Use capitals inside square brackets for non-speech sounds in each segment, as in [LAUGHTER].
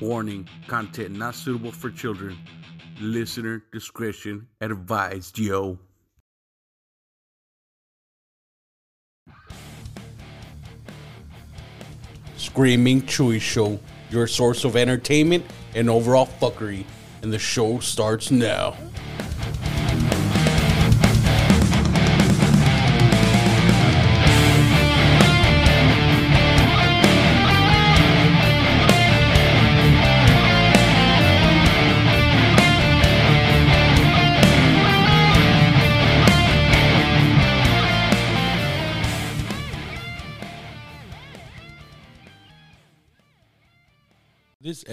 Warning content not suitable for children. Listener discretion advised, yo. Screaming Chuy Show, your source of entertainment and overall fuckery. And the show starts now.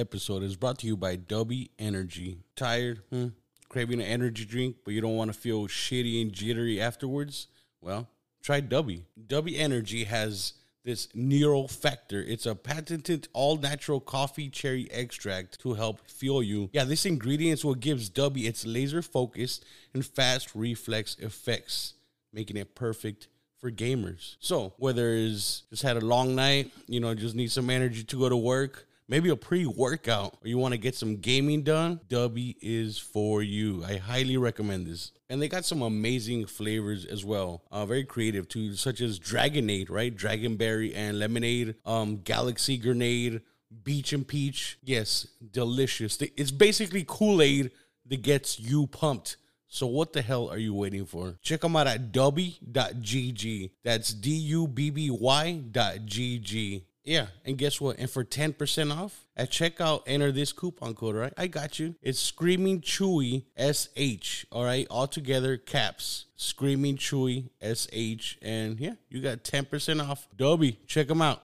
Episode is brought to you by Dubby Energy. Tired? Hmm? Craving an energy drink, but you don't want to feel shitty and jittery afterwards? Well, try Dubby. Dubby Energy has this neural factor. It's a patented all natural coffee cherry extract to help fuel you. Yeah, this ingredient is what gives Dubby its laser focused and fast reflex effects, making it perfect for gamers. So, whether it's just had a long night, you know, just need some energy to go to work, maybe a pre-workout or you want to get some gaming done, Dubby is for you. I highly recommend this. And they got some amazing flavors as well. Uh, very creative too, such as Dragonade, right? Dragonberry and lemonade, um, Galaxy Grenade, Beach and Peach. Yes, delicious. It's basically Kool-Aid that gets you pumped. So what the hell are you waiting for? Check them out at dubby.gg. That's D-U-B-B-Y dot G-G. Yeah, and guess what? And for 10% off at checkout, enter this coupon code, right? I got you. It's Screaming Chuy SH, all right? All together, caps. Screaming Chuy SH. And yeah, you got 10% off. Dubby, check them out.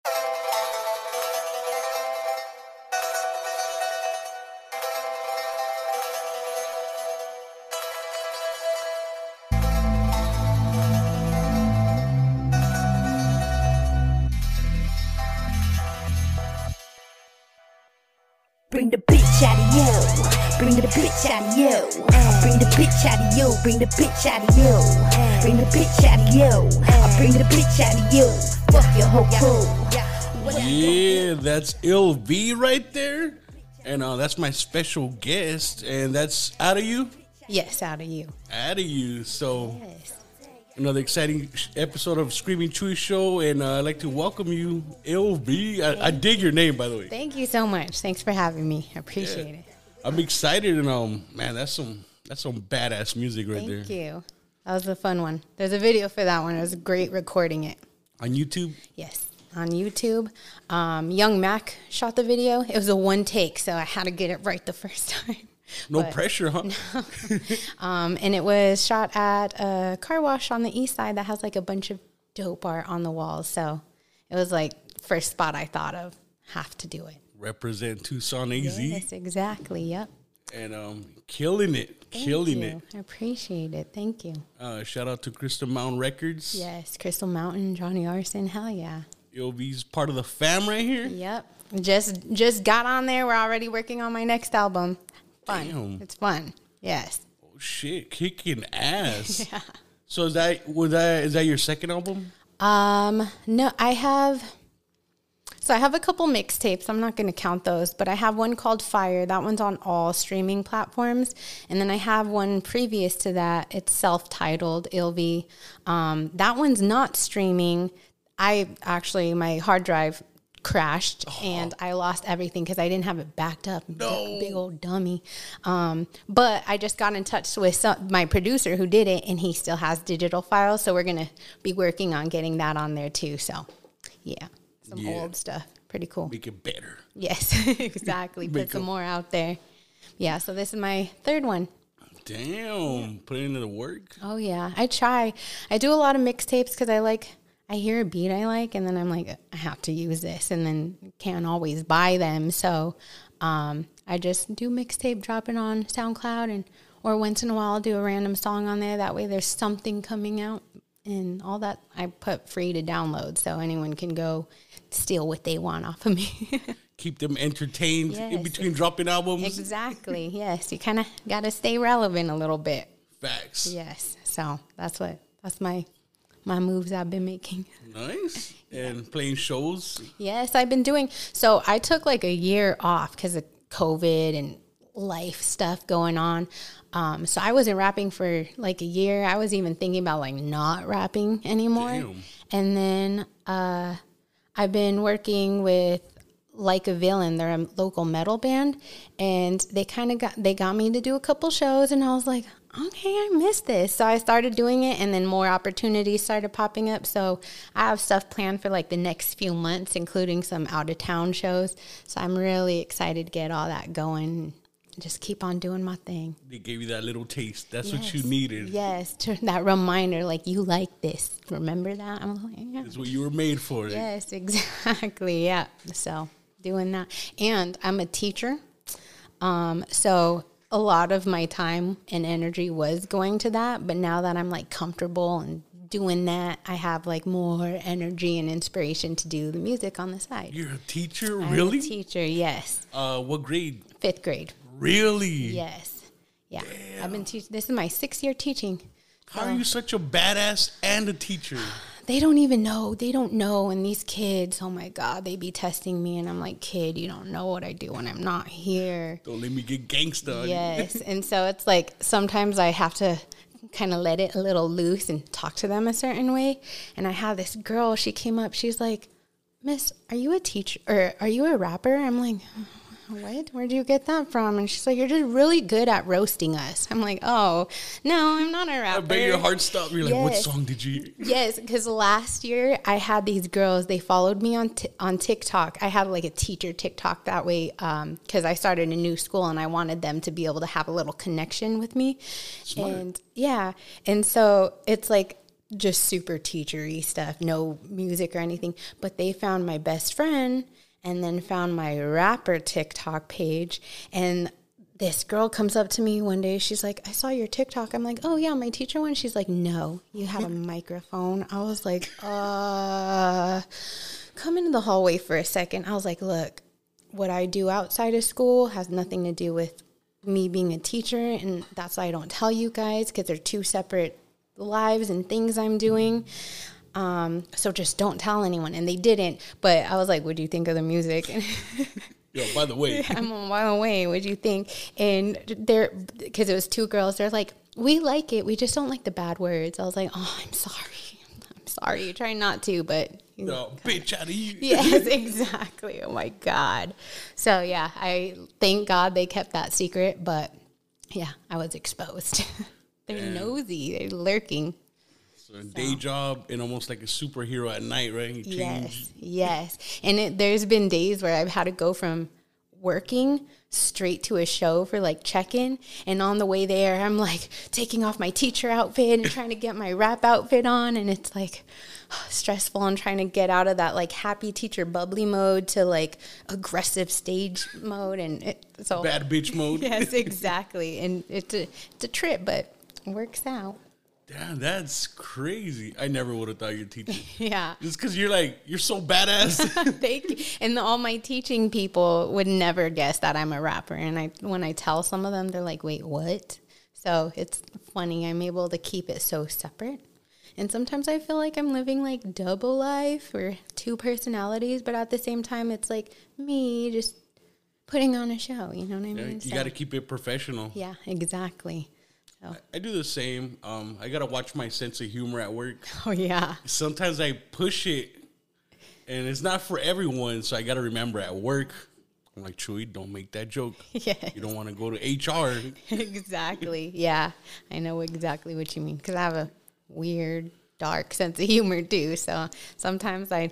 Bitch out of you. Bring the bitch out of you. Bring the bitch out of you. Bring the bitch out of you. I bring the bitch out of you. Fuck your whole crew. Yeah, that's Ill V right there. And uh, that's my special guest. And that's out of you? Yes, out of you. Out of you. So Yes. another exciting episode of Screaming Chuy Show. And uh, I'd like to welcome you, Ill V. I, I dig your name, by the way. Thank you so much. Thanks for having me. I appreciate it. I'm excited. And um, man, that's some that's some badass music right there. Thank you. That was a fun one. There's a video for that one. It was great recording it. On YouTube? Yes. On YouTube. Um, Young Mac shot the video. It was a one take, so I had to get it right the first [LAUGHS] time. No But- pressure, huh? No. [LAUGHS] Um, and it was shot at a car wash on the east side that has like a bunch of dope art on the walls. So it was like first spot I thought of. Have to do it. Represent Tucson AZ. Yes, exactly. Yep. And um, killing it. Thank killing you. it. I appreciate it. Thank you. Uh, shout out to Crystal Mountain Records. Yes, Crystal Mountain, Johnny Arson. Hell yeah. V's part of the fam right here. Yep. Just just got on there. We're already working on my next album. Fun. Damn. It's fun. Yes. Oh shit, kicking ass. [LAUGHS] yeah. So is that was that is that your second album? Um, no, I have so I have a couple mixtapes. I'm not going to count those, but I have one called Fire. That one's on all streaming platforms, and then I have one previous to that. It's self-titled Ill V. Um, that one's not streaming. I actually my hard drive crashed and I lost everything because I didn't have it backed up. No. Big old dummy. Um, but I just got in touch with some, my producer who did it, and he still has digital files. So we're gonna be working on getting that on there too. So, yeah, some Yeah. old stuff. Pretty cool. Make it better. Yes, [LAUGHS] exactly. Put some more out there. Yeah. So this is my third one. Damn, put into the work. Oh yeah, I try. I do a lot of mixtapes because I like. I hear a beat I like, and then I'm like, I have to use this, and then can't always buy them. So, um, I just do mixtape, drop it on SoundCloud, and or once in a while I'll do a random song on there. That way, there's something coming out, and all that I put free to download, so anyone can go steal what they want off of me. [LAUGHS] Keep them entertained in between dropping albums. exactly. Yes, you kind of got to stay relevant a little bit. Facts. Yes. So that's what that's my my moves I've been making. [LAUGHS] Nice. [LAUGHS] And playing shows. Yes, I've been doing. So I took like a year off because of COVID and life stuff going on. Um, so I wasn't rapping for like a year. I was even thinking about like not rapping anymore. Damn. And then uh, I've been working with like a villain. They're a local metal band, and they kind of got they got me to do a couple shows, and I was like, okay, I missed this. So I started doing it, and then more opportunities started popping up. So I have stuff planned for like the next few months, including some out of town shows. So I'm really excited to get all that going. Just keep on doing my thing. They gave you that little taste. That's what you needed. Yes, [LAUGHS] to that reminder, like you like this. Remember that? I'm like, yeah. It's what you were made for. Yes, [LAUGHS] exactly. Yeah. So doing that. And I'm a teacher. Um, so a lot of my time and energy was going to that. But now that I'm like comfortable and doing that, I have like more energy and inspiration to do the music on the side. You're a teacher? I'm a really? teacher, yes. uh, what grade? Fifth grade. Really? Yes. Yeah. I've been teaching this is my sixth year teaching. How are you such a badass and a teacher? [SIGHS] they don't even know. They don't know. And these kids, oh my God, they be testing me. And I'm like, kid, you don't know what I do when I'm not here. Don't let me get gangsta. [LAUGHS] Yes. and so it's like sometimes I have to kind of let it a little loose and talk to them a certain way. And I have this girl, she came up, she's like, Miss, are you a teacher or are you a rapper? I'm like, mm, what? Where'd you get that from? And she's like, You're just really good at roasting us. I'm like, Oh, no, I'm not a rapper. I bet your heart stopped. You're like, what song did you? [LAUGHS] Yes, because last year I had these girls. They followed me on t- on TikTok. I had like a teacher TikTok that way um, because I started a new school and I wanted them to be able to have a little connection with me. Smart. And yeah, and so it's like just super teachery stuff, no music or anything. But they found my best friend and then found my rapper TikTok page and this girl comes up to me one day. She's like, I saw your TikTok. I'm like, oh, yeah, my teacher one. She's like, no, you have a microphone. I was like, uh, come into the hallway for a second. I was like, look, what I do outside of school has nothing to do with me being a teacher. And that's why I don't tell you guys because they're two separate lives and things I'm doing. Um, so just don't tell anyone. And they didn't. But I was like, what do you think of the music? [LAUGHS] Yo, by the way, I'm a while way, What do you think? And they're because it was two girls. They're like, we like it. We just don't like the bad words. I was like, oh, I'm sorry. I'm sorry. Try not to, but no, bitch out of you. yes, [LAUGHS] exactly. Oh my god. So yeah, I thank God they kept that secret. But yeah, I was exposed. [LAUGHS] they're nosy. They're lurking. So a day job and almost like a superhero at night, right? Yes, yes. And it, there's been days where I've had to go from working straight to a show for like check in. And on the way there, I'm like taking off my teacher outfit and trying to get my rap outfit on. And it's like [SIGHS] stressful and trying to get out of that like happy teacher bubbly mode to like aggressive stage mode. And it, so, Bad bitch mode. [LAUGHS] yes, [LAUGHS] exactly. And it's a, it's a trip, but works out. Damn, that's crazy. I never would have thought you'd teach. [LAUGHS] Yeah. Just because you're like, you're so badass. [LAUGHS] Thank you. And all my teaching people would never guess that I'm a rapper. And I, when I tell some of them, they're like, "Wait, what?" So it's funny. I'm able to keep it so separate. And sometimes I feel like I'm living like double life or two personalities, but at the same time, it's like me just putting on a show. You know what I mean? you So- got to keep it professional. yeah, exactly. So, I do the same. Um, I got to watch my sense of humor at work. [LAUGHS] oh yeah, Sometimes I push it and it's not for everyone. So I got to remember at work, I'm like, Chuy, don't make that joke. [LAUGHS] yeah. You don't want to go to HR. [LAUGHS] exactly. Yeah, I know exactly what you mean because I have a weird, dark sense of humor too. So sometimes I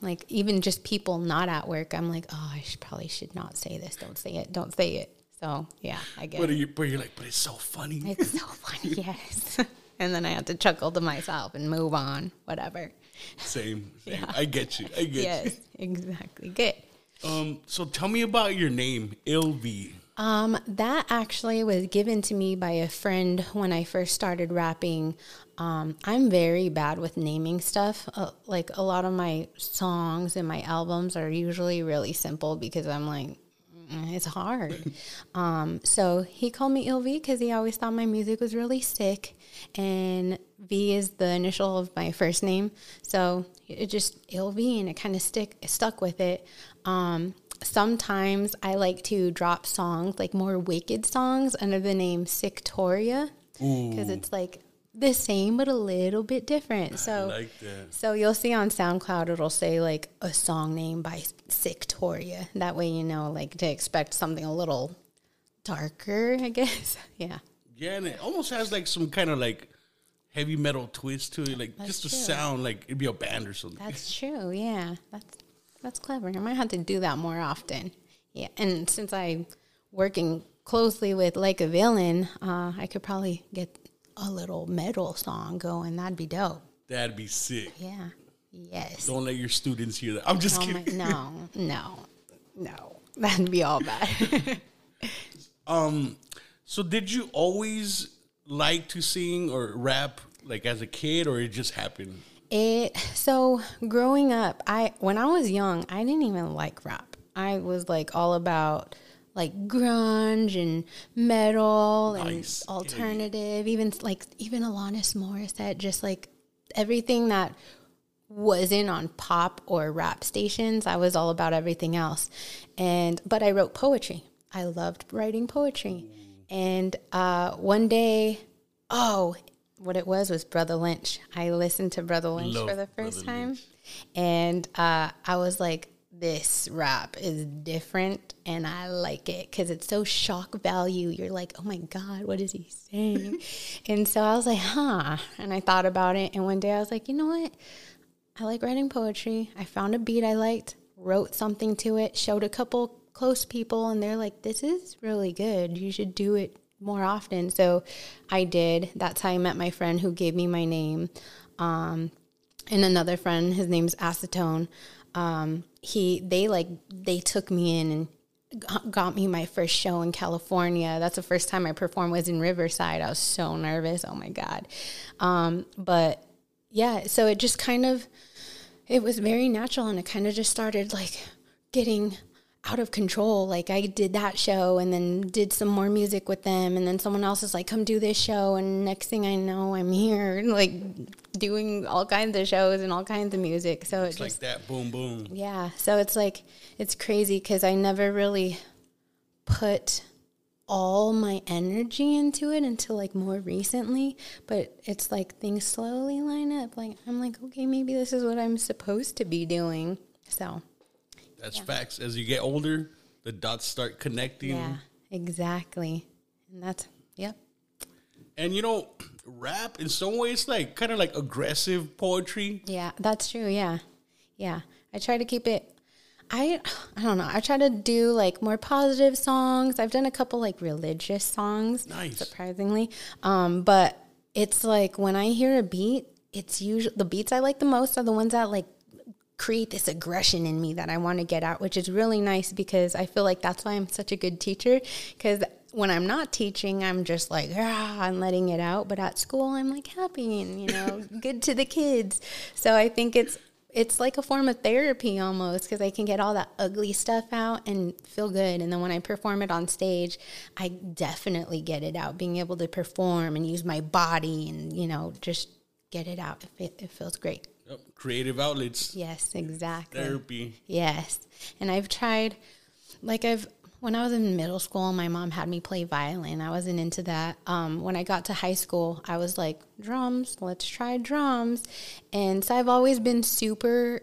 like even just people not at work. I'm like, oh, I should, probably should not say this. Don't say it. Don't say it. So yeah, I get But, you, but you're like, but it's so funny. It's so [LAUGHS] funny. Yes. [LAUGHS] and then I have to chuckle to myself and move on. Whatever. Same. [LAUGHS] same. I get you. I get you. Yes. Exactly. Good. Um, so tell me about your name, Ill V. Um, that actually was given to me by a friend when I first started rapping. Um, I'm very bad with naming stuff. Uh, like a lot of my songs and my albums are usually really simple because I'm like, it's hard. um, so he called me Ill V because he always thought my music was really sick, and V is the initial of my first name, so it just Ill V, and it kind of stick stuck with it. Um, sometimes I like to drop songs like more wicked songs under the name Sictoria because it's like the same but a little bit different. So like so you'll see on SoundCloud it'll say like a song name by Sictoria. That way you know like to expect something a little darker, I guess. [LAUGHS] yeah. Yeah, and it almost has like some kind of like heavy metal twist to it, like just a sound like it'd be a band or something. That's true. Yeah. That's that's clever. I might have to do that more often. Yeah. And since I'm working closely with Like a Villain, uh, I could probably get a little metal song going. That'd be dope. That'd be sick. Yeah. Yes. Don't let your students hear that. I'm just Oh my, kidding. no, [LAUGHS] no, no. That'd be all bad. [LAUGHS] Um, so did you always like to sing or rap like as a kid, or it just happened? It so growing up, I when I was young, I didn't even like rap. I was like all about like grunge and metal Nice. and alternative, even like even Alanis Morissette, just like everything that wasn't on pop or rap stations. I was all about everything else. And but I wrote poetry. I loved writing poetry. And uh, one day, oh, what it was was Brotha Lynch. I listened to Brotha Lynch Love for the first Brother time. Lynch. And uh, I was like, this rap is different and I like it because it's so shock value. You're like, oh my God, what is he saying? [LAUGHS] and so I was like, huh. And I thought about it. And one day I was like, you know what? I like writing poetry. I found a beat I liked, wrote something to it, showed a couple close people, and they're like, this is really good. You should do it more often. So I did. That's how I met my friend who gave me my name. Um, and another friend, his name's Acetone. Um, he, they like, they took me in and got- me my first show in California. That's the first time I performed was in Riverside. I was so nervous. Oh my God. Um, but yeah, so it just kind of, it was very natural and it kind of just started like getting out of control. Like I did that show and then did some more music with them and then someone else is like, come do this show. And next thing I know, I'm here [LAUGHS] like doing all kinds of shows and all kinds of music. So It's it like just, that, boom, boom. yeah. So it's like, it's crazy because I never really put all my energy into it until like more recently. But it's like things slowly line up. Like, I'm like, okay, maybe this is what I'm supposed to be doing. So, That's facts. As you get older, the dots start connecting. yeah, exactly. And that's, yep. And you know, rap in some ways like kind of like aggressive poetry. Yeah, that's true. Yeah. Yeah. I try to keep it I I don't know. I try to do like more positive songs. I've done a couple like religious songs. Nice. Surprisingly. Um, but it's like when I hear a beat, it's usually the beats I like the most are the ones that like create this aggression in me that I want to get out, which is really nice because I feel like that's why I'm such a good teacher. Because when I'm not teaching, I'm just like, ah, I'm letting it out. But at school, I'm like happy and, you know, [LAUGHS] good to the kids. So I think it's, it's like a form of therapy almost because I can get all that ugly stuff out and feel good. And then when I perform it on stage, I definitely get it out. Being able to perform and use my body and, you know, just get it out. It, it feels great. Creative outlets, Yes, exactly. therapy. Yes. And I've tried, like, I've, when I was in middle school, my mom had me play violin. I wasn't into that. Um, when I got to high school, I was like, drums, let's try drums. And so I've always been super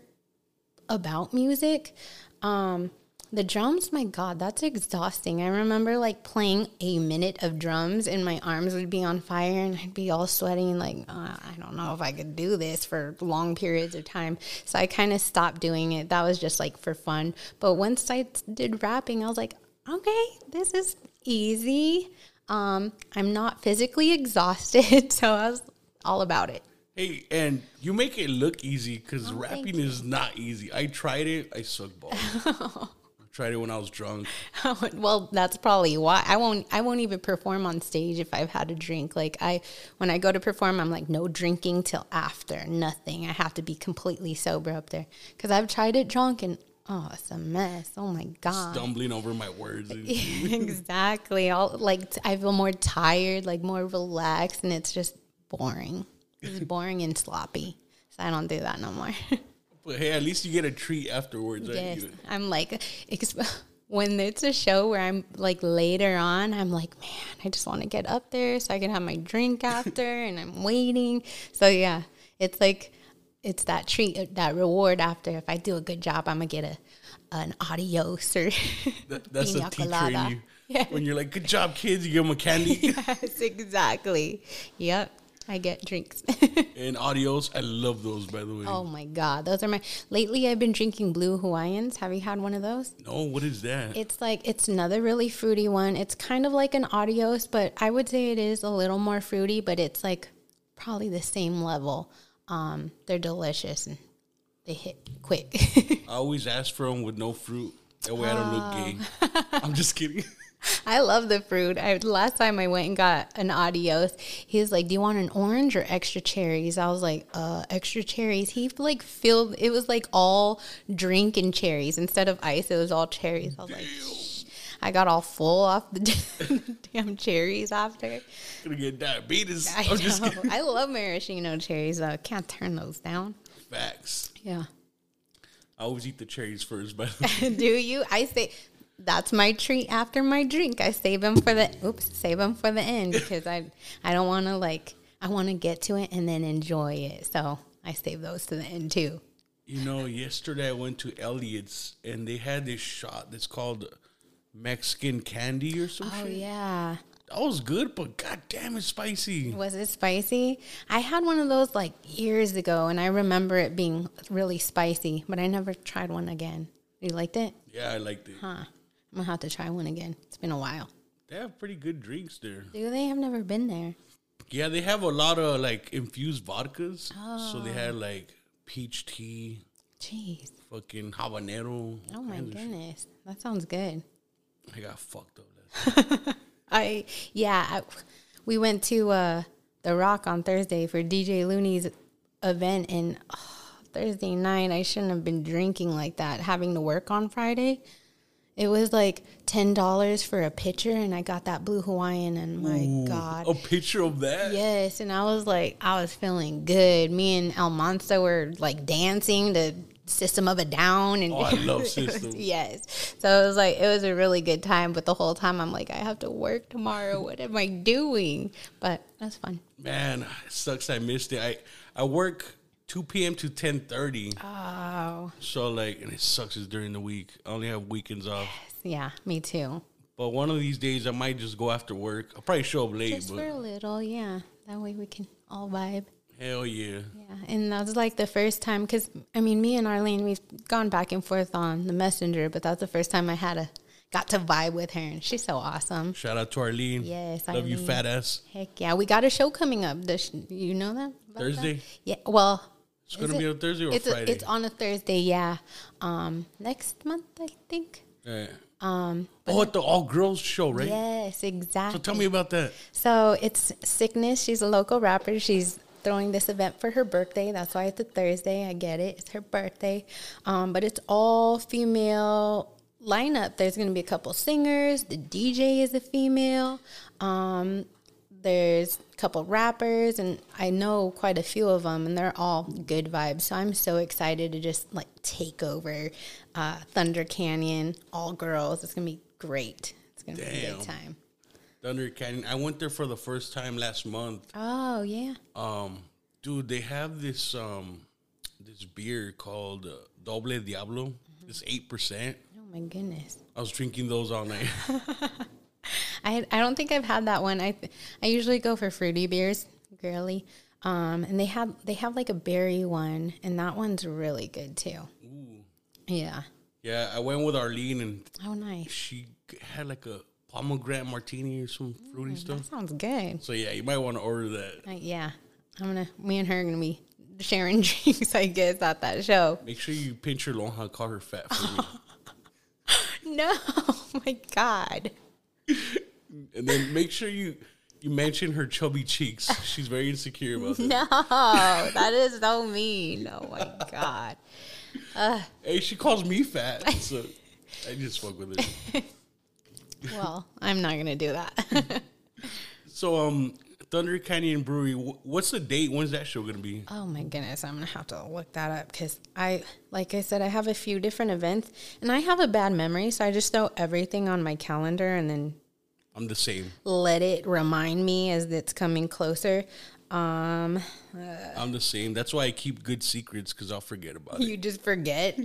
about music. Um, the drums, my God, that's exhausting. I remember like playing a minute of drums and my arms would be on fire and I'd be all sweating, like, uh, I don't know if I could do this for long periods of time. So I kind of stopped doing it. That was just like for fun. But once I did rapping, I was like, okay, this is easy. Um, I'm not physically [LAUGHS] exhausted. [LAUGHS] So I was all about it. Hey, and you make it look easy because Oh, rapping is not easy. I tried it. I suck balls. [LAUGHS] Tried it when I was drunk. [LAUGHS] well, that's probably why I won't. I won't even perform on stage if I've had a drink. Like I, when I go to perform, I'm like no drinking till after. Nothing. I have to be completely sober up there because I've tried it drunk and Oh, it's a mess. Oh my god. stumbling over my words. [LAUGHS] Exactly. All like t- I feel more tired, like more relaxed, and it's just boring. It's [LAUGHS] boring and sloppy. So I don't do that no more. But hey, at least you get a treat afterwards. yes, You- I'm like, [LAUGHS] when it's a show where I'm like later on, I'm like, man, I just want to get up there so I can have my drink [LAUGHS] after, and I'm waiting. So yeah, it's like it's that treat, uh, that reward after. If I do a good job, I'm gonna get a an adios or That, [LAUGHS] that's a teacher in you. Yeah. When you're like, good job, kids, you give them a candy. yes, exactly. Yep, I get drinks. [LAUGHS] and Adios, I love those, by the way. oh my god, those are my. Lately, I've been drinking Blue Hawaiians. Have you had one of those? No, what is that? It's like it's another really fruity one. It's kind of like an Adios, but I would say it is a little more fruity, but it's like probably the same level. Um, they're delicious and they hit quick. [LAUGHS] I always ask for them with no fruit. That way I don't look gay. Ah. I'm just kidding. [LAUGHS] [LAUGHS] I love the fruit. I last time I went and got an Adios, he was like, "Do you want an orange or extra cherries?" I was like, "Uh, extra cherries." He like filled it was like all drink and cherries instead of ice. It was all cherries. I was like, Shh. I got all full off the [LAUGHS] damn cherries after. gonna get diabetes. I I'm just kidding. I love maraschino cherries though. Can't turn those down. Facts. Yeah. I always eat the cherries first, by the [LAUGHS] way. Do you? I say that's my treat after my drink. I save them for the oops, save them for the end because I I don't want to like I want to get to it and then enjoy it. So I save those to the end too. You know, yesterday I went to Elliot's and they had this shot that's called Mexican candy or something. Oh shit. yeah. That was good, but goddamn, it's spicy. Was it spicy? I had one of those like years ago and I remember it being really spicy, but I never tried one again. You liked it? Yeah, I liked it. Huh. I'm gonna have to try one again. It's been a while. They have pretty good drinks there. Do they? I've never been there. Yeah, they have a lot of like infused vodkas. Oh. So they Oh. had like peach tea, Jeez. fucking habanero. Oh my kinds of shit. goodness. That sounds good. I got fucked up. [LAUGHS] I yeah, I, we went to uh, the Rock on Thursday for DJ Looney's event, and oh, Thursday night I shouldn't have been drinking like that. Having to work on Friday, it was like ten dollars for a pitcher, and I got that blue Hawaiian, and my God, A picture of that? Yes, and I was like, I was feeling good. Me and El Monster were like dancing to System of a Down, and Oh, I love [LAUGHS] System. yes, so it was like it was a really good time. But the whole time, I'm like, I have to work tomorrow. What am I doing? But that's fun. Man, it sucks I missed it. I, I work 2 p.m. to 10.30. Oh, So like, and it sucks it's during the week. I only have weekends off. yeah, me too. But one of these days I might just go after work. I'll probably show up late, Just but for a little, yeah. That way we can all vibe. hell yeah. Yeah, and that was like the first time because I mean, me and Arlene, we've gone back and forth on the messenger, but that's the first time I had a got to vibe with her, and she's so awesome. Shout out to Arlene. Yes, Love you, Arlene. fat ass. Heck yeah, we got a show coming up. Does you know that about that? Thursday? Yeah, well, It's going to be on Thursday or it's a- Friday? it's on a Thursday. Yeah, um, next month I think. Yeah. Um, oh, at the all girls show, right? Yes, exactly. So tell me about that. So it's Sickness. She's a local rapper. She's throwing this event for her birthday. That's why it's a Thursday. I get it. It's her birthday. Um, but it's all female lineup. There's going to be a couple singers. The DJ is a female. Um, there's a couple rappers, and I know quite a few of them, and they're all good vibes. So I'm so excited to just like take over uh, Thunder Canyon, all girls. It's to be great. It's going to be a Damn. good time. Thunder Canyon. I went there for the first time last month. Oh, yeah. Um, dude, they have this um this beer called uh, Doble Diablo. It's eight percent. Oh my goodness. I was drinking those all night. [LAUGHS] I I don't think I've had that one. I I usually go for fruity beers, girly. Um, and they have they have like a berry one, and that one's really good too. Ooh. Yeah. yeah, I went with Arlene and Oh, nice. she had like a pomegranate martini or some fruity stuff. That stuff. sounds good. So yeah, you might want to order that. Uh, yeah, I'm gonna. Me and her are gonna be sharing [LAUGHS] drinks, I guess, at that show. Make sure you pinch her lonja, call her fat for me. [LAUGHS] No, oh [LAUGHS] my god. And then make sure you you mention her chubby cheeks. She's very insecure about [LAUGHS] that. No, that is so mean. Oh my god. hey, she calls me fat, so I just fuck with it. [LAUGHS] Well, I'm not gonna do that. [LAUGHS] So, um, Thunder Canyon Brewery, what's the date? When's that show gonna be? oh my goodness, I'm gonna have to look that up because I, like I said, I have a few different events, and I have a bad memory, so I just throw everything on my calendar and then I'm the same. let it remind me as it's coming closer. Um, I'm the same. That's why I keep good secrets because I'll forget about it. you just forget.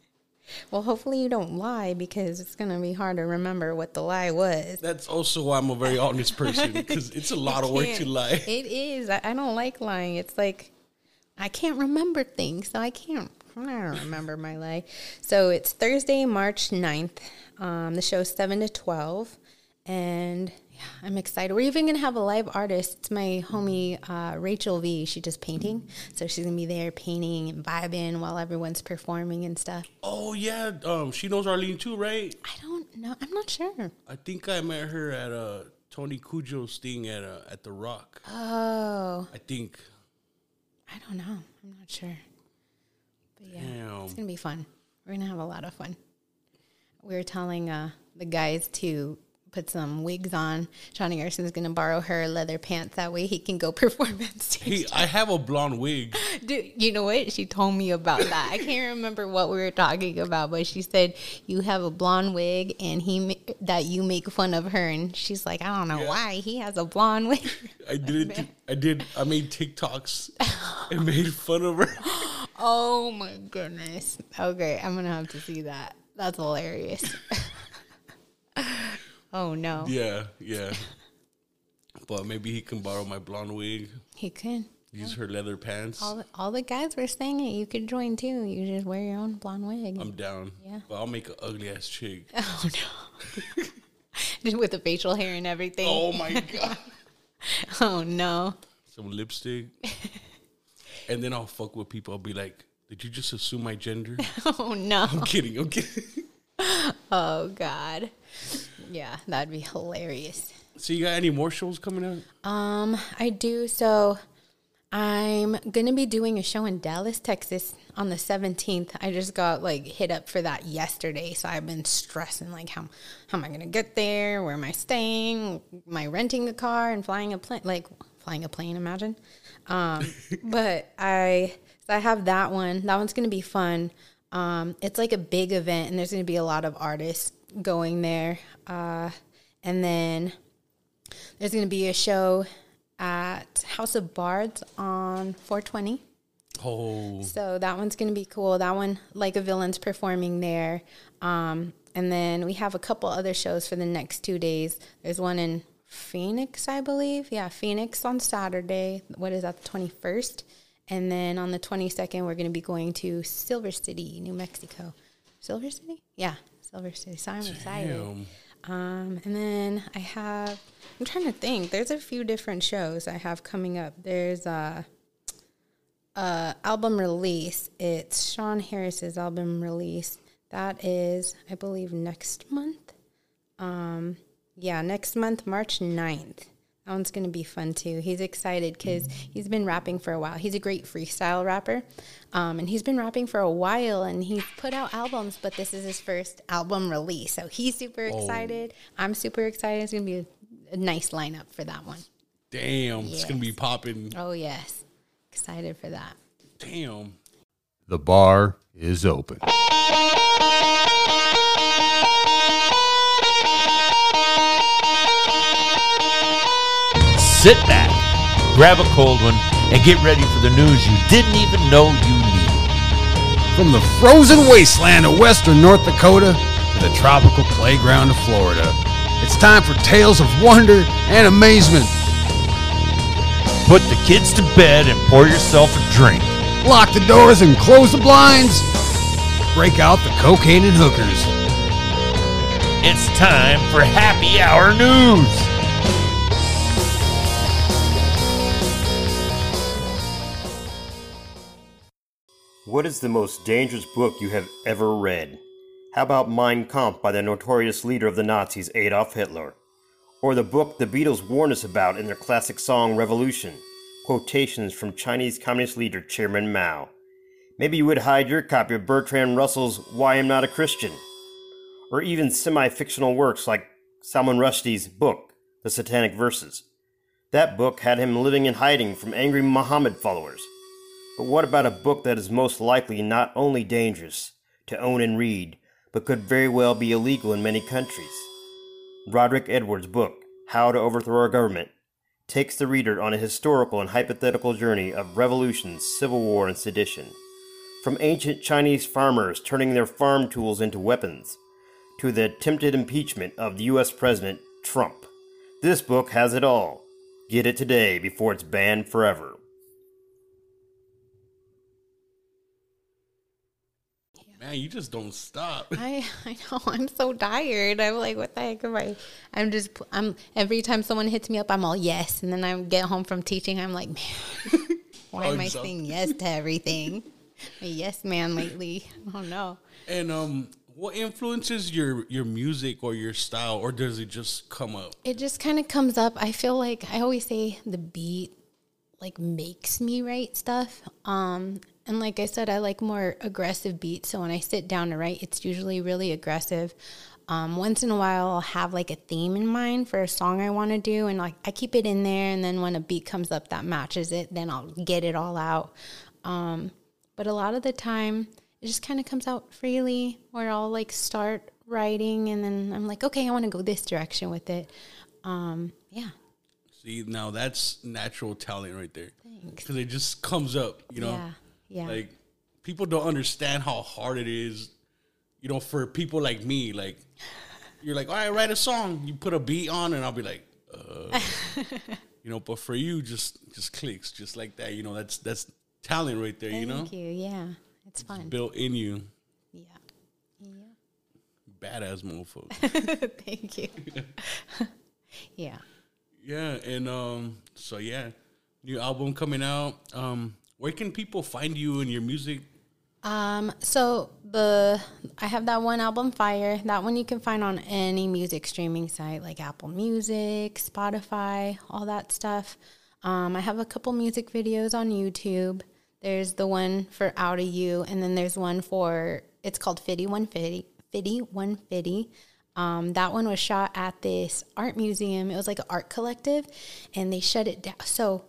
[LAUGHS] well, hopefully you don't lie because it's gonna be hard to remember what the lie was. That's also why I'm a very honest person because [LAUGHS] it's a lot of work to lie. It is. I, I don't like lying. It's like I can't remember things, so I can't. I [LAUGHS] don't remember my lie. So it's Thursday, March 9th. Um, the show's seven to twelve, and yeah, I'm excited. We're even gonna have a live artist. It's my homie uh, Rachel V. She does painting, so she's gonna be there painting and vibing while everyone's performing and stuff. Oh yeah, um, she knows Arlene too, right? I don't know. I'm not sure. I think I met her at a Tony Cujo's thing at uh, at the Rock. Oh, I think. I don't know. I'm not sure. But yeah. Damn. It's gonna be fun. We're gonna have a lot of fun. We were telling uh, the guys to put some wigs on. Johnny Garson's gonna borrow her leather pants. That way he can go [LAUGHS] perform on Hey. I have a blonde wig. [LAUGHS] Dude, you know what? She told me about that. I can't remember what we were talking about, but she said you have a blonde wig and he that you make fun of her, and she's like, I don't know Yeah. why he has a blonde wig. I did it. I did. I made TikToks and made fun of her. [LAUGHS] oh my goodness. Okay, I'm gonna have to see that. That's hilarious. Oh no. Yeah, yeah. [LAUGHS] But maybe he can borrow my blonde wig. He can. Use her leather pants. All the, all the guys were saying it. You could join too. You just wear your own blonde wig. I'm down. Yeah. But I'll make an ugly ass chick. [LAUGHS] oh no. [LAUGHS] Just with the facial hair and everything. Oh my god. Oh, no. Some lipstick. and then I'll fuck with people. I'll be like, "Did you just assume my gender?" Oh no. I'm kidding. I'm kidding. Oh god. Yeah, that'd be hilarious. so you got any more shows coming out? Um, I do. So I'm gonna be doing a show in Dallas, Texas on the 17th. I just got like hit up for that yesterday, so I've been stressing like how how am I gonna get there? Where am I staying? Am I renting a car and flying a plane? Like flying a plane, imagine. Um, [LAUGHS] but I so I have that one. That one's gonna be fun. Um, it's like a big event, and there's gonna be a lot of artists going there. Uh, and then there's going to be a show at House of Bards on 420. Oh, So that one's going to be cool. That one, like a villain's performing there. Um, and then we have a couple other shows for the next two days. There's one in Phoenix, I believe. Yeah, Phoenix on Saturday. What is that, the 21st? And then on the 22nd, we're going to be going to Silver City, New Mexico. Silver City? Yeah, Silver City. So I'm excited. Um, and then I have, I'm trying to think. There's a few different shows I have coming up. There's a, a album release. It's Sean Harris's album release. That is, I believe, next month. Um, yeah, next month, March 9th. That one's going to be fun too. He's excited because he's been rapping for a while. He's a great freestyle rapper. Um, and he's been rapping for a while and he's put out albums, but this is his first album release. So he's super excited. I'm super excited. It's going to be a, a nice lineup for that one. damn! It's gonna be popping. Oh, yes. Excited for that. Damn. The bar is open. Sit back, grab a cold one, and get ready for the news you didn't even know you needed. From the frozen wasteland of western North Dakota to the tropical playground of Florida, it's time for tales of wonder and amazement. Put the kids to bed and pour yourself a drink. Lock the doors and close the blinds. Break out the cocaine and hookers. It's time for happy hour news. What is the most dangerous book you have ever read? How about Mein Kampf by the notorious leader of the Nazis, Adolf Hitler? Or the book the Beatles warned us about in their classic song Revolution? Quotations from Chinese Communist leader Chairman Mao. Maybe you would hide your copy of Bertrand Russell's Why I'm Not a Christian, or even semi fictional works like Salman Rushdie's book, The Satanic Verses. That book had him living in hiding from angry Muhammad followers. But what about a book that is most likely not only dangerous to own and read, but could very well be illegal in many countries? Roderick Edwards' book, How to Overthrow Our Government, takes the reader on a historical and hypothetical journey of revolutions, civil war, and sedition. From ancient Chinese farmers turning their farm tools into weapons, to the attempted impeachment of the US President Trump. This book has it all. Get it today before it's banned forever. Man, you just don't stop. [LAUGHS] I I know I'm so tired. I'm like, what the heck am I? I'm just I'm every time someone hits me up, I'm all yes, and then I get home from teaching, I'm like, man, [LAUGHS] why am I saying yes to everything? [LAUGHS] A yes man lately. Oh no. And um, what influences your your music or your style, or does it just come up? It just kind of comes up. I feel like I always say the beat like makes me write stuff. Um and like I said, I like more aggressive beats. So when I sit down to write, it's usually really aggressive. Um, once in a while, I'll have like a theme in mind for a song I want to do, and like I keep it in there. And then when a beat comes up that matches it, then I'll get it all out. Um, but a lot of the time, it just kind of comes out freely, where I'll like start writing, and then I'm like, okay, I want to go this direction with it. Um, yeah, See, now that's natural talent right there. Thanks. Because it just comes up, you know. yeah, yeah. Like people don't understand how hard it is, you know, for people like me. Like you're like, all right, write a song. You put a beat on, and I'll be like, uh, [LAUGHS] you know. But for you, just just clicks, just like that. You know, that's that's talent right there. you know, Thank you. Yeah, it's fun. built in you, Yeah. Yeah. Badass mofo. [LAUGHS] Thank you. [LAUGHS] yeah. yeah, and um, so yeah, new album coming out. Um, where can people find you and your music? Um, so the I have that one album Fire. That one you can find on any music streaming site like Apple Music, Spotify, all that stuff. Um, I have a couple music videos on YouTube. There's the one for Out of You, and then there's one for it's called Fitty One Fitty Fitty One Fitty. Um, that one was shot at this art museum. It was like an art collective, and they shut it down. So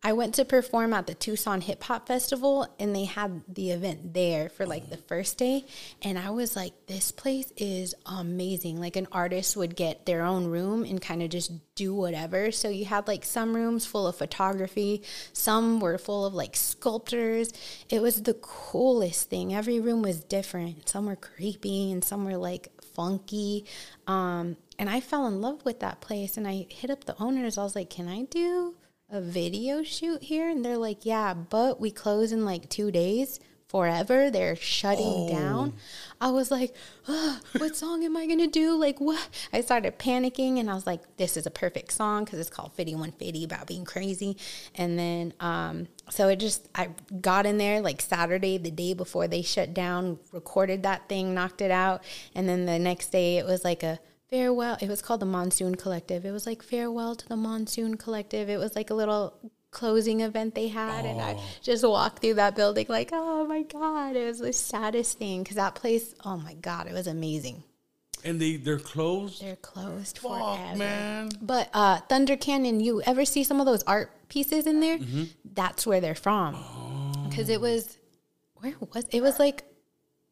I went to perform at the Tucson Hip Hop Festival and they had the event there for like the first day. And I was like, this place is amazing. Like an artist would get their own room and kind of just do whatever. So you had like some rooms full of photography, some were full of like sculptors. It was the coolest thing. Every room was different. Some were creepy and some were like funky. Um, and I fell in love with that place and I hit up the owners. I was like, can I do a video shoot here? And they're like, yeah, but we close in like two days forever. They're shutting down. I was like, "Ugh, what song am I going to do? Like, what? I started panicking and I was like, this is a perfect song because it's called Fitty 150 about being crazy. And then, um, so it just, I got in there like Saturday, the day before they shut down, recorded that thing, knocked it out. And then the next day it was like a, farewell. It was called the Monsoon Collective. It was like farewell to the Monsoon Collective. It was like a little closing event they had, and I just walked through that building like, oh my god, it was the saddest thing because that place, oh my god, it was amazing. And they they're closed. They're closed Fuck, forever. man. But uh, Thunder Canyon, you ever see some of those art pieces in there? Mm-hmm. That's where they're from. Oh. Because it was, where was it? Was like,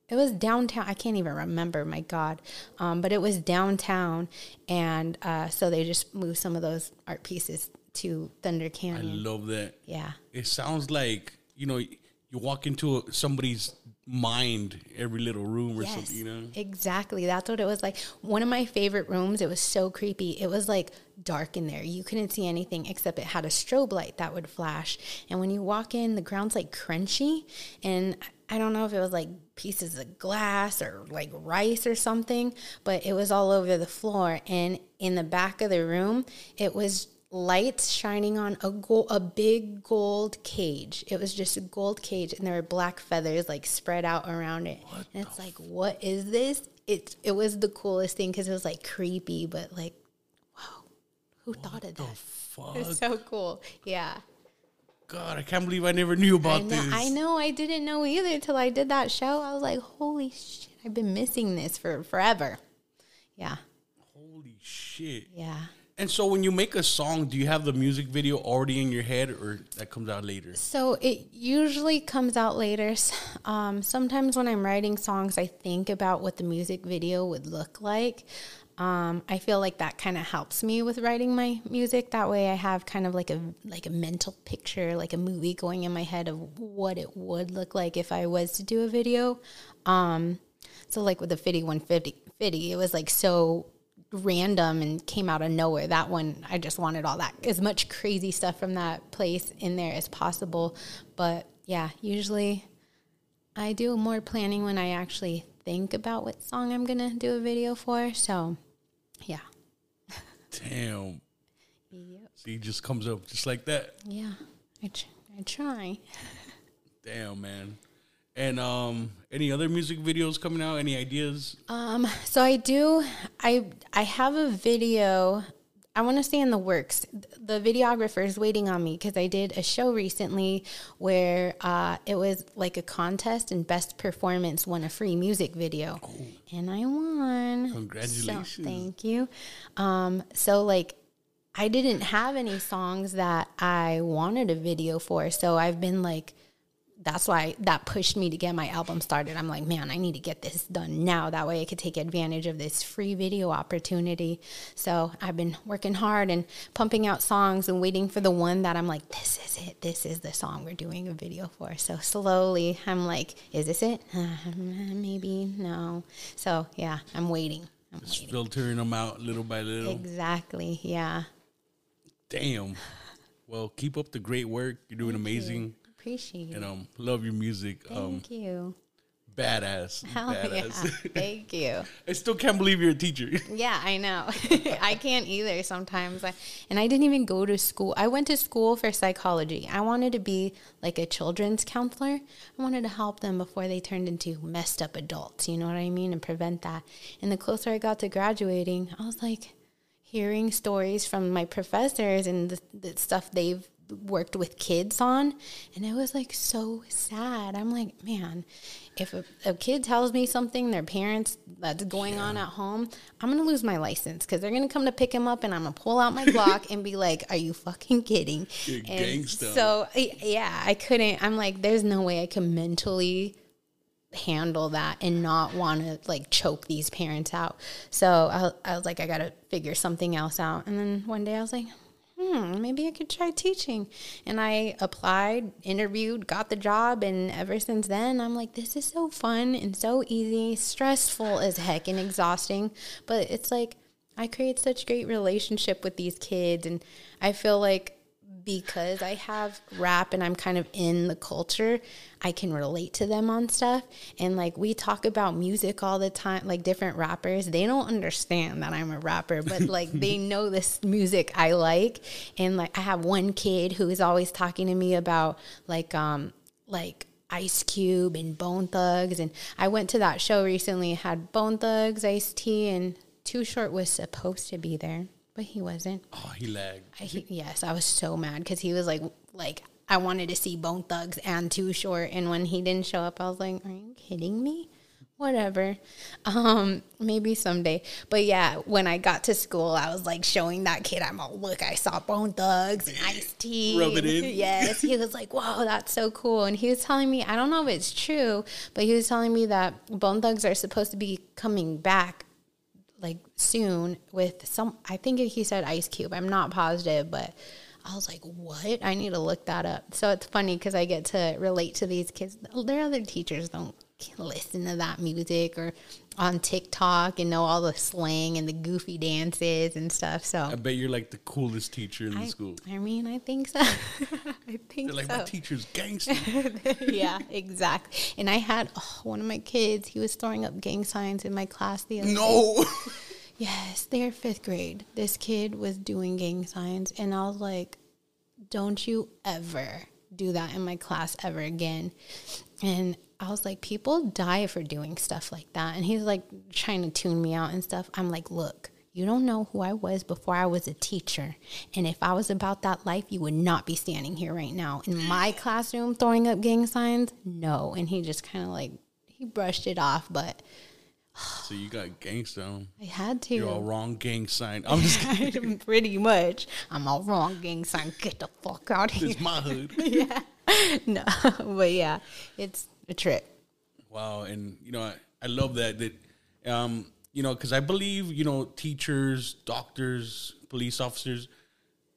it was downtown. I can't even remember. My God, um, but it was downtown, and uh, so they just moved some of those art pieces to Thunder Canyon. I love that. yeah, It sounds like you know you walk into somebody's mind every little room or Yes, something. You know. exactly. That's what it was like. One of my favorite rooms. It was so creepy. It was like dark in there. You couldn't see anything except it had a strobe light that would flash. And when you walk in, the ground's like crunchy. And I don't know if it was like pieces of glass or like rice or something, but it was all over the floor. And in the back of the room, it was lights shining on a gold, a big gold cage. It was just a gold cage, and there were black feathers like spread out around it. and it's like, what is this? It it was the coolest thing because it was like creepy, but like, wow, who thought of that? Fuck. It's so cool. Yeah, God, I can't believe I never knew about I know, this. I know. I didn't know either until I did that show. I was like, holy shit, I've been missing this for forever. Yeah. Holy shit. Yeah. And so when you make a song, do you have the music video already in your head or that comes out later? So it usually comes out later. Um, sometimes when I'm writing songs, I think about what the music video would look like. Um, I feel like that kind of helps me with writing my music. That way, I have kind of like a like a mental picture, like a movie going in my head of what it would look like if I was to do a video. Um, so like with the Fitty 150, Fitty, it was like so random and came out of nowhere. That one, I just wanted all that as much crazy stuff from that place in there as possible. But yeah, usually I do more planning when I actually think about what song I'm gonna do a video for. So yeah, Damn. Yep. See, it just comes up just like that. yeah, I, tr- I try. [LAUGHS] Damn, man. And um, any other music videos coming out? Any ideas? Um, so I do. I I have a video. I want to say in the works. The videographer is waiting on me because I did a show recently where uh, it was like a contest and best performance won a free music video, and I won. Congratulations. So, thank you. Um, so like. I didn't have any songs that I wanted a video for, so I've been like, that's why that pushed me to get my album started. I'm like, man, I need to get this done now. That way I could take advantage of this free video opportunity. So I've been working hard and pumping out songs and waiting for the one that I'm like, this is it. This is the song we're doing a video for. So slowly I'm like, is this it? Uh, maybe, no. So yeah, I'm waiting. I'm Just waiting. filtering them out little by little. Exactly. Yeah. Damn. Well, keep up the great work. You're doing amazing. Appreciate it. And um, love your music. Um, [LAUGHS] [LAUGHS] Thank you. badass. Hell badass. yeah. Thank you. I still can't believe you're a teacher. [LAUGHS] Yeah, I know. I can't either sometimes. I, and I didn't even go to school. I went to school for psychology. I wanted to be like a children's counselor. I wanted to help them before they turned into messed up adults, you know what I mean? And prevent that. And the closer I got to graduating, I was like hearing stories from my professors and the, the stuff they've worked with kids on and it was like so sad i'm like man if a, a kid tells me something their parents that's going on at home i'm gonna lose my license because they're gonna come to pick him up and i'm gonna pull out my glock and be like are you fucking kidding You're and gangsta. so yeah i couldn't i'm like there's no way i can mentally handle that and not want to like choke these parents out. So I, I was like, I got to figure something else out. And then one day I was like, hmm, maybe I could try teaching. And I applied, interviewed, got the job. And ever since then, I'm like, this is so fun and so easy, stressful as heck and exhausting. But it's like, I create such great relationship with these kids. And I feel like because I have rap and I'm kind of in the culture, I can relate to them on stuff. And like we talk about music all the time, like different rappers, they don't understand that I'm a rapper, but [LAUGHS] like they know this music I like. And like I have one kid who is always talking to me about like um like Ice Cube and Bone Thugs and I went to that show recently, had Bone Thugs, Ice T and Too Short was supposed to be there, but he wasn't. Oh, he lagged. I, he, yes, I was so mad because he was like, like I wanted to see Bone Thugs and Too Short, and when he didn't show up, I was like, "Are you kidding me?" Whatever, um, maybe someday. But yeah, when I got to school, I was like showing that kid, "I'm all look, I saw Bone Thugs and Ice T." Rub it in. [LAUGHS] Yes, he was like, "Whoa, that's so cool," and he was telling me, I don't know if it's true, but he was telling me that Bone Thugs are supposed to be coming back like soon with some I think he said Ice Cube. I'm not positive, but I was like, "What? I need to look that up." So it's funny cuz I get to relate to these kids. Their other teachers don't listen to that music or on TikTok and know all the slang and the goofy dances and stuff. So I bet you're like the coolest teacher in the school. I mean, I think so. [LAUGHS] I think They're like, so my teacher's [LAUGHS] gangster. yeah, exactly. And I had oh, one of my kids. He was throwing up gang signs in my class the other day. no. [LAUGHS] Yes, they're fifth grade. This kid was doing gang signs, and I was like, "Don't you ever do that in my class ever again." And I was like, "People die for doing stuff like that." And he's like trying to tune me out and stuff. I'm like, "Look, You don't know who I was before I was a teacher. And if I was about that life, you would not be standing here right now in my [GASPS] classroom throwing up gang signs. No. And he just kind of like, he brushed it off, but So you got gangsta. on. I had to. You're all wrong gang sign. [LAUGHS] I'm just [LAUGHS] kidding. Pretty much. I'm all wrong, gang sign. Get the fuck out of here. It's my hood. [LAUGHS] Yeah. No, but yeah, it's a trip. Wow, and you know, I, I love that that um, you know, because I believe you know, teachers, doctors, police officers,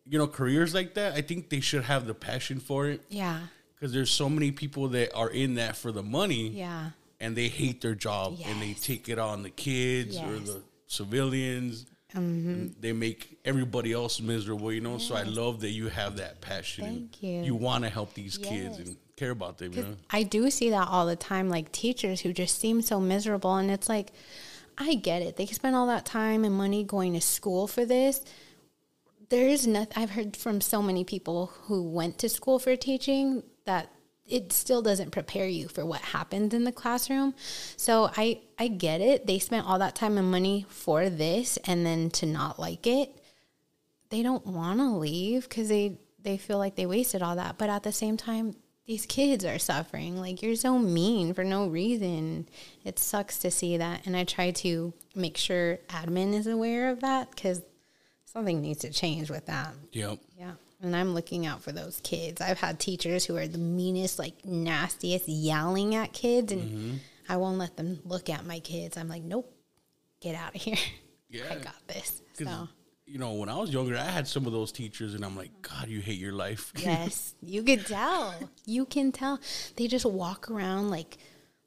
you know, careers like that. I think they should have the passion for it Yeah. because there's so many people that are in that for the money, Yeah. and they hate their job and they take it on the kids or the civilians. and They make everybody else miserable, you know. So I love that you have that passion. Thank you. You want to help these kids and care about them, you know. I do see that all the time, like teachers who just seem so miserable. And it's like, I get it. They spend all that time and money going to school for this. There's nothing, I've heard from so many people who went to school for teaching that it still doesn't prepare you for what happens in the classroom. So I, I get it. They spent all that time and money for this and then to not like it they don't want to leave because they they feel like they wasted all that but at the same time these kids are suffering. Like you're so mean for no reason. It sucks to see that and i try to make sure admin is aware of that because something needs to change with that. Yep. yeah and i'm looking out for those kids. I've had teachers who are the meanest like nastiest yelling at kids and mm-hmm. i won't let them look at my kids. I'm like nope. Get out of here [LAUGHS] Yeah. i got this. so you know, when I was younger, I had some of those teachers, and I'm like, God, you hate your life. [LAUGHS] Yes, you could tell. You can tell. They just walk around like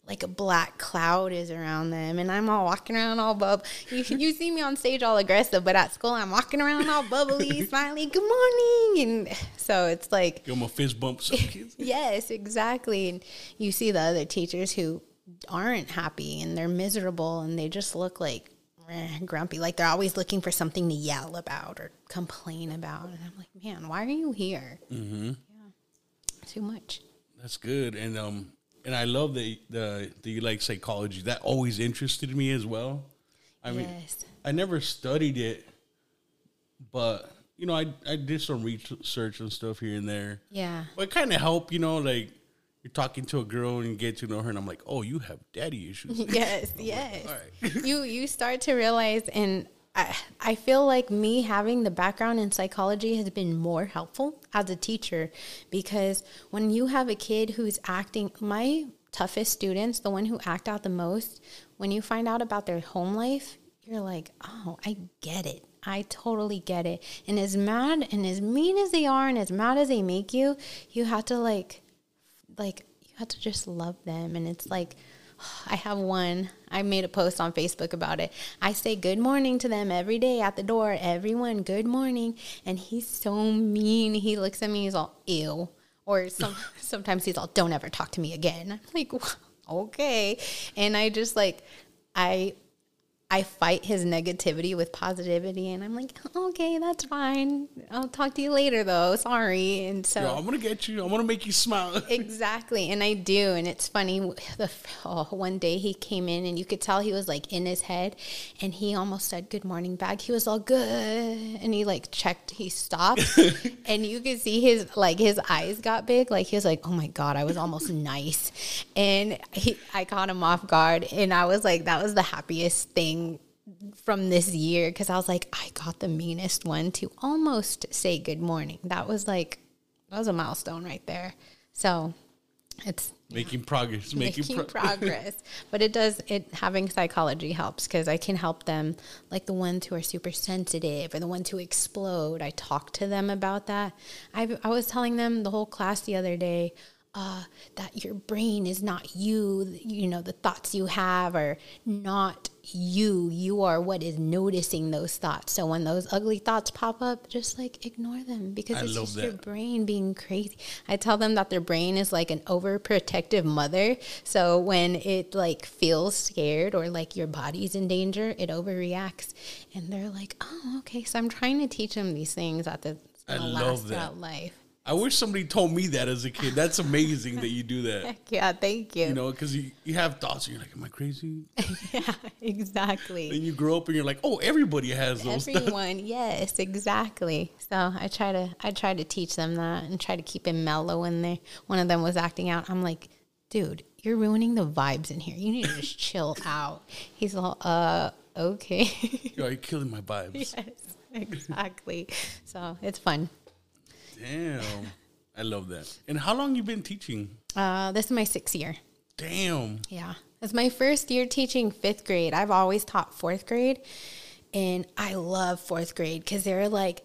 like a black cloud is around them, and I'm all walking around all bub. You, [LAUGHS] you see me on stage all aggressive, but at school I'm walking around all bubbly, [LAUGHS] smiling, good morning, and so it's like Give them a fist bump. Some kids. yes, exactly. And you see the other teachers who aren't happy and they're miserable and they just look like eh, grumpy, like they're always looking for something to yell about or complain about. And I'm like, man, why are you here? Mm-hmm. Yeah, too much. That's good, and um, and I love that the that you like psychology. That always interested me as well. I mean, yes. I never studied it, but you know, I I did some research and stuff here and there. Yeah. But kind of help, you know, like you're talking to a girl and you get to know her, and I'm like, oh, you have daddy issues. [LAUGHS] yes, [LAUGHS] yes. All right. [LAUGHS] you you start to realize and I, I feel like me having the background in psychology has been more helpful as a teacher because when you have a kid who's acting my toughest students the one who act out the most when you find out about their home life you're like oh i get it i totally get it and as mad and as mean as they are and as mad as they make you you have to like like you have to just love them and it's like I have one. I made a post on Facebook about it. I say good morning to them every day at the door. Everyone, good morning. And he's so mean. He looks at me, he's all ew. Or some [LAUGHS] sometimes he's all, don't ever talk to me again. I'm like, [LAUGHS] okay. And I just like I I fight his negativity with positivity and I'm like, okay, that's fine. I'll talk to you later though. Sorry. And so I'm gonna get you. I'm gonna make you smile. [LAUGHS] Exactly, and I do, and it's funny. The oh, one day he came in, and you could tell he was like in his head, and he almost said "Good morning" back. He was all good, and he like checked. He stopped, [LAUGHS] and you could see his like his eyes got big. Like he was like, "Oh my god, I was almost [LAUGHS] nice," and he, I caught him off guard, and I was like, "That was the happiest thing." From this year because I was like, I got the meanest one to almost say good morning. That was like, that was a milestone right there. So it's making progress. [LAUGHS] Making, making pro- [LAUGHS] progress. But it does, it having psychology helps because I can help them, like the ones who are super sensitive or the ones who explode. I talk to them about that. I, I was telling them the whole class the other day. Uh, that your brain is not you, you know, the thoughts you have are not you. You are what is noticing those thoughts. So when those ugly thoughts pop up, just like ignore them because I it's just your brain being crazy. I tell them that their brain is like an overprotective mother. So when it like feels scared or like your body's in danger, it overreacts. And they're like, oh, okay. So I'm trying to teach them these things that the, I love last that. life. I wish somebody told me that as a kid. That's amazing that you do that. [LAUGHS] Yeah, thank you. You know, because you, you have thoughts and you're like, am I crazy? [LAUGHS] yeah, exactly. And you grow up and you're like, oh, everybody has those. Everyone, [LAUGHS] yes, exactly. So I try to I try to teach them that and try to keep it mellow when they one of them was acting out. I'm like, dude, you're ruining the vibes in here. You need to just chill out. He's all, uh, okay. You're killing my vibes. yes, exactly. So it's fun. Damn. I love that. And how long you been teaching? Uh, this is my sixth year. Damn. Yeah. It's my first year teaching fifth grade. I've always taught fourth grade. And I love fourth grade because they're like,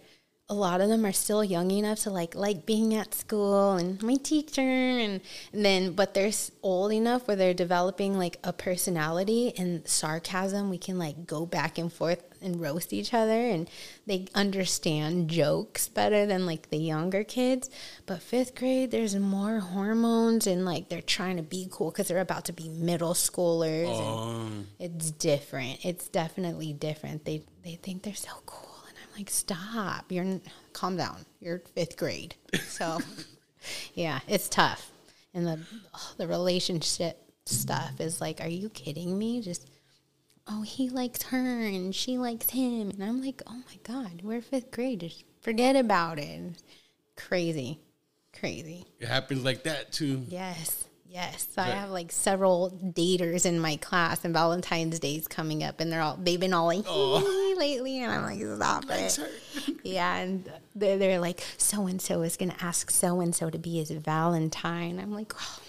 a lot of them are still young enough to like like being at school and my teacher and, and then but they're old enough where they're developing like a personality and sarcasm we can like go back and forth and roast each other and they understand jokes better than like the younger kids. But fifth grade there's more hormones and like they're trying to be cool because they're about to be middle schoolers and Um, it's different. It's definitely different. They they think they're so cool and i'm like stop. You're calm down. You're fifth grade. So [LAUGHS] yeah it's tough. And the the relationship stuff is like are you kidding me? Just oh he likes her and she likes him and i'm like oh my god we're fifth grade just forget about it crazy crazy it happens like that too. Yes, yes. I Right. have like several daters in my class, and Valentine's Day's coming up, and they're all they've been all like oh. lately, and I'm like, stop it. [LAUGHS] Yeah, and they're, they're like, so and so is gonna ask so and so to be his Valentine. I'm like, oh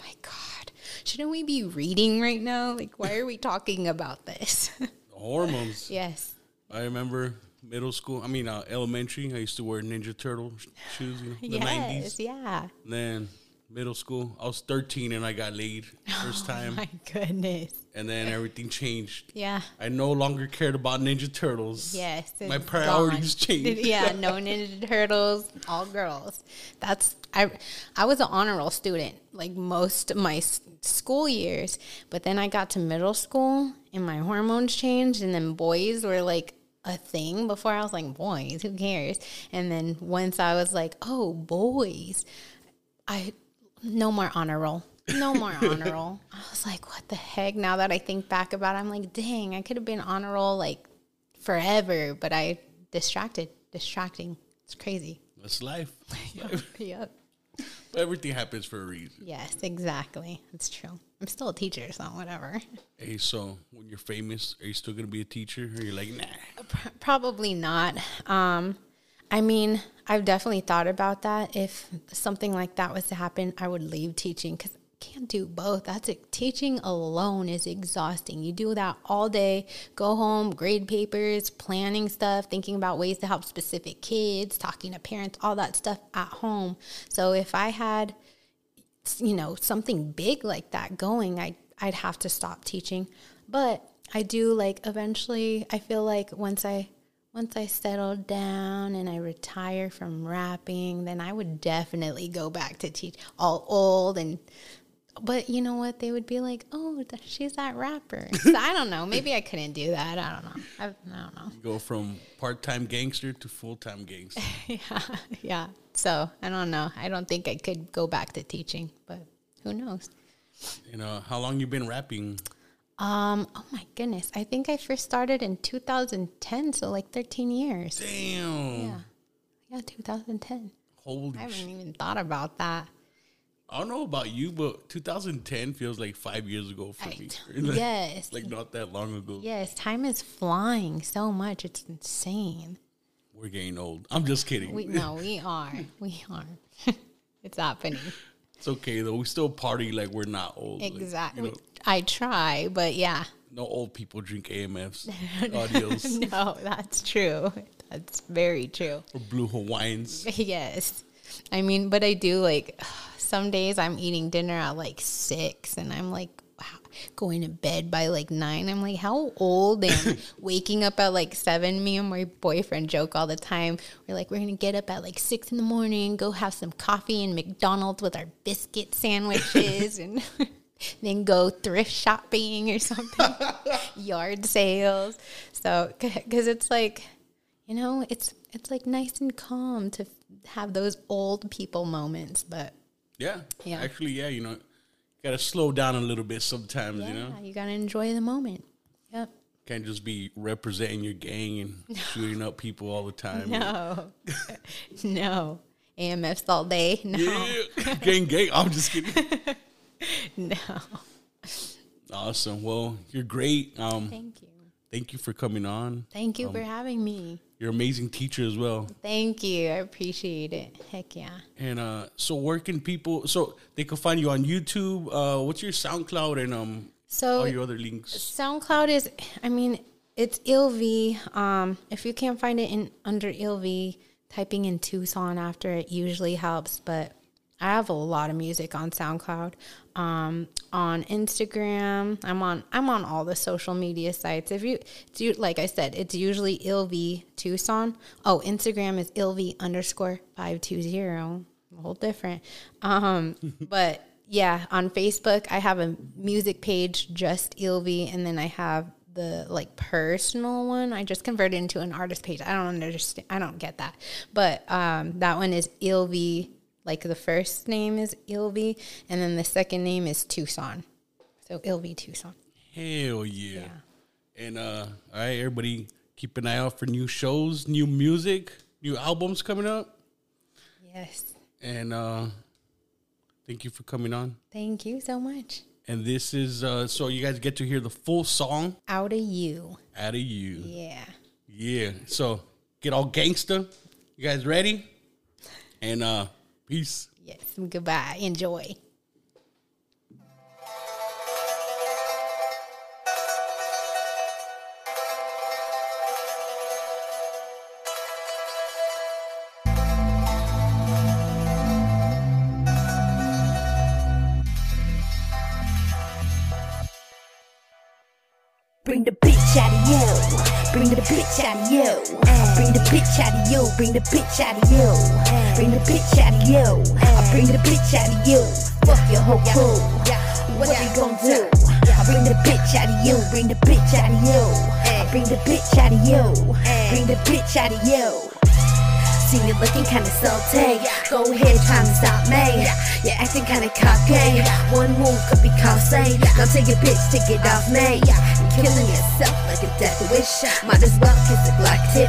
shouldn't we be reading right now? Like, why are we talking about this? [LAUGHS] Hormones. yes. I remember middle school. I mean, uh, elementary. I used to wear Ninja Turtle sh- shoes. You know, the yes, nineties. yeah. Then middle school. I was thirteen and I got laid first [LAUGHS] oh time, My goodness. and then everything changed. Yeah. I no longer cared about Ninja Turtles. Yes. my priorities gone. [LAUGHS] changed. Yeah, no [LAUGHS] Ninja Turtles, all girls. That's I. I was an honor roll student like most of my school years, but then I got to middle school and my hormones changed, and then boys were like a thing. Before I was like boys, who cares? And then once I was like, oh boys, I no more honor roll. No more honor [LAUGHS] roll. I was like, what the heck? Now that I think back about it, I'm like, dang, I could have been honor roll like forever, but I distracted, distracting. It's crazy. That's life. [LAUGHS] Yep. Everything happens for a reason. Yes, exactly. It's true. I'm still a teacher, so whatever. Hey, so when you're famous, are you still gonna be a teacher, or you're like, nah? P- Probably not. Um, I mean, I've definitely thought about that. If something like that was to happen, I would leave teaching because I can't do both. That's it. Teaching alone is exhausting. You do that all day, go home, grade papers, planning stuff, thinking about ways to help specific kids, talking to parents, all that stuff at home. So if I had you know something big like that going i i'd have to stop teaching but i do like eventually i feel like once i once i settled down and i retire from rapping then i would definitely go back to teach all old and but you know what? They would be like oh she's that rapper. [LAUGHS] So i don't know. Maybe i couldn't do that. I don't know. I, I don't know. Go from part-time gangster to full-time gangster. [LAUGHS] yeah yeah. So i don't know. I don't think i could go back to teaching but who knows? You know, how long you been rapping? Um, oh my goodness. I think I first started in 2010, so like 13 years. Damn. Yeah. Yeah, 2010. Holy I haven't even thought about that. I don't know about you, but 2010 feels like five years ago for me. Right. [LAUGHS] Yes. like not that long ago. Yes, time is flying so much. It's insane. We're getting old. I'm just kidding. We no, we are. [LAUGHS] We are. [LAUGHS] it's happening. it's okay though. We still party like we're not old. Like, you Exactly. know, I try, but yeah. no old people drink AMFs, [LAUGHS] Adios, [LAUGHS] No, that's true. That's very true. or blue Hawaiians. [LAUGHS] Yes. I mean, but I do like [SIGHS] some days I'm eating dinner at like six and I'm like, going to bed by like nine. I'm like, how old am I? Waking up at like seven. Me and my boyfriend joke all the time. We're like, we're going to get up at like six in the morning, go have some coffee and McDonald's with our biscuit sandwiches and. Then go thrift shopping or something, [LAUGHS] yard sales. So, because it's like, you know, it's it's like nice and calm to have those old people moments, but Yeah. Yeah. Actually, yeah, you know, got to slow down a little bit sometimes, yeah, you know? you got to enjoy the moment. Yep. Can't just be representing your gang and [LAUGHS] shooting up people all the time. No. [LAUGHS] no. AMFs all day. No. Yeah. gang, gang. I'm just kidding. [LAUGHS] No. Awesome. Well, you're great. Um, Thank you. thank you for coming on. Thank you for having me. You're an amazing teacher as well. Thank you. I appreciate it. Heck yeah. And uh, so where can people? So they can find you on YouTube. Uh, what's your SoundCloud and um So all your other links? SoundCloud is, I mean, it's Ill V. Um, if you can't find it in under Ill V, typing in Tucson after it usually helps. But I have a lot of music on SoundCloud. Um, on Instagram, I'm on I'm on all the social media sites. If you, you like I said, it's usually Ill V Tucson. Oh, Instagram is Ill V underscore five two zero. A whole different. Um, [LAUGHS] but yeah, on Facebook, I have a music page, just Ill V, and then I have the like personal one. I just converted into an artist page. I don't understand. I don't get that, but um, that one is Ill V. Like the first name is Ill V, and then the second name is Tucson. So Ill V Tucson. Hell yeah. yeah. And uh, all right, everybody, keep an eye out for new shows, new music, new albums coming up. Yes. And uh, thank you for coming on. Thank you so much. And this is uh, so you guys get to hear the full song Out of you. out of you. Yeah. Yeah. So get all gangster. You guys ready? And uh, peace. Yes. Goodbye. Enjoy. Bring the bitch out of you. Bring the bitch out of you. Bring the bitch out of you. Bring the bitch out of you. Bring the bitch out of you. I bring the bitch out of you. Fuck your whole crew. What you gon' do? I bring the bitch out of you. Bring the bitch out of you. I bring the bitch out of you. Bring the bitch out of you. See you looking kinda salty. Go ahead, try to stop me. You're acting kinda cocky. One move could be costly. Now take your bitch to get off me. You're killing yourself like a death wish. Might as well kiss a Glock tip.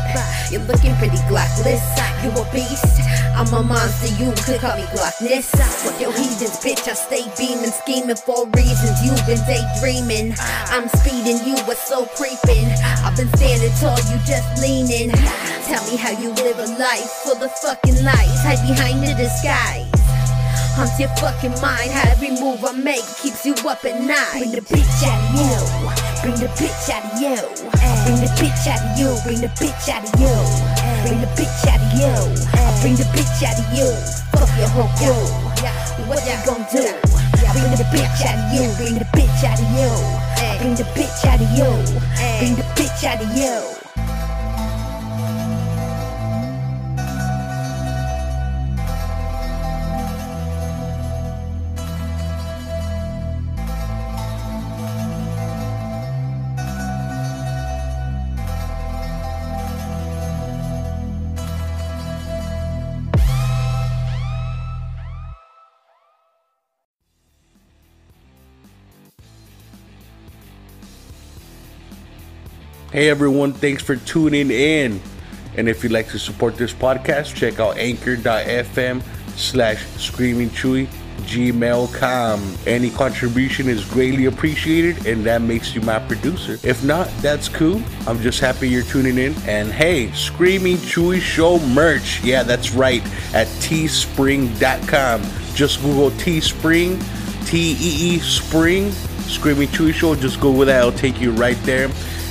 You're looking pretty glockless. You a beast. I'm a monster. You could call me Glockness. Fuck your heathens, bitch. I stay beaming, scheming for reasons. You've been daydreaming. I'm speeding. You were so creeping. I've been standing tall. You just leaning. Tell me how you live a life full of fucking lies. Hide behind the disguise. Hunt your fucking mind. How every move I make keeps you up at night. Bring the bitch out of you. Bring the bitch out of you. Bring the bitch out of you. Bring the bitch out of you. Bring the bitch out of you. Bring the bitch out of you. Fuck your whole crew. What you gon' do? Bring the bitch out of you. Bring the bitch out of you. Bring the bitch out of you. Bring the bitch out of you. Hey everyone, thanks for tuning in. And if you'd like to support this podcast, check out anchor.fm slash screaming chuy gmail.com. Any contribution is greatly appreciated and that makes you my producer. If not, that's cool. I'm just happy you're tuning in. And hey, Screaming Chuy Show merch. Yeah, that's right. At teespring.com. Just Google Teespring, T E E Spring, Screaming Chuy Show. Just Google that, it'll take you right there.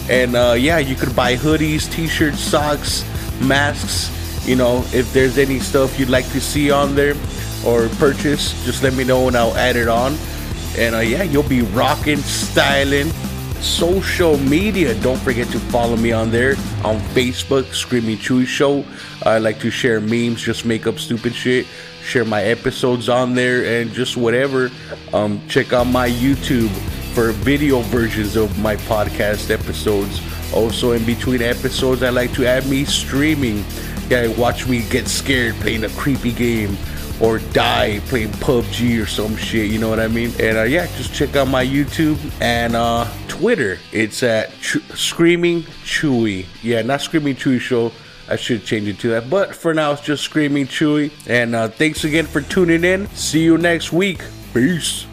And uh, yeah, you could buy hoodies, t-shirts, socks, masks. You know, if there's any stuff you'd like to see on there or purchase, just let me know and I'll add it on. And uh, yeah, you'll be rocking, styling. Social media, don't forget to follow me on there on Facebook, Screaming Chuy Show. I like to share memes, just make up stupid shit, share my episodes on there, and just whatever. Um, check out my YouTube for video versions of my podcast episodes. Also, in between episodes, I like to add me streaming. Yeah, watch me get scared playing a creepy game or die playing PUBG or some shit. You know what I mean? And uh, yeah, just check out my YouTube and uh, Twitter. It's at Ch- Screaming Chuy. Yeah, not Screaming Chuy Show. I should change it to that. But for now, it's just Screaming Chuy. And uh, thanks again for tuning in. See you next week. Peace.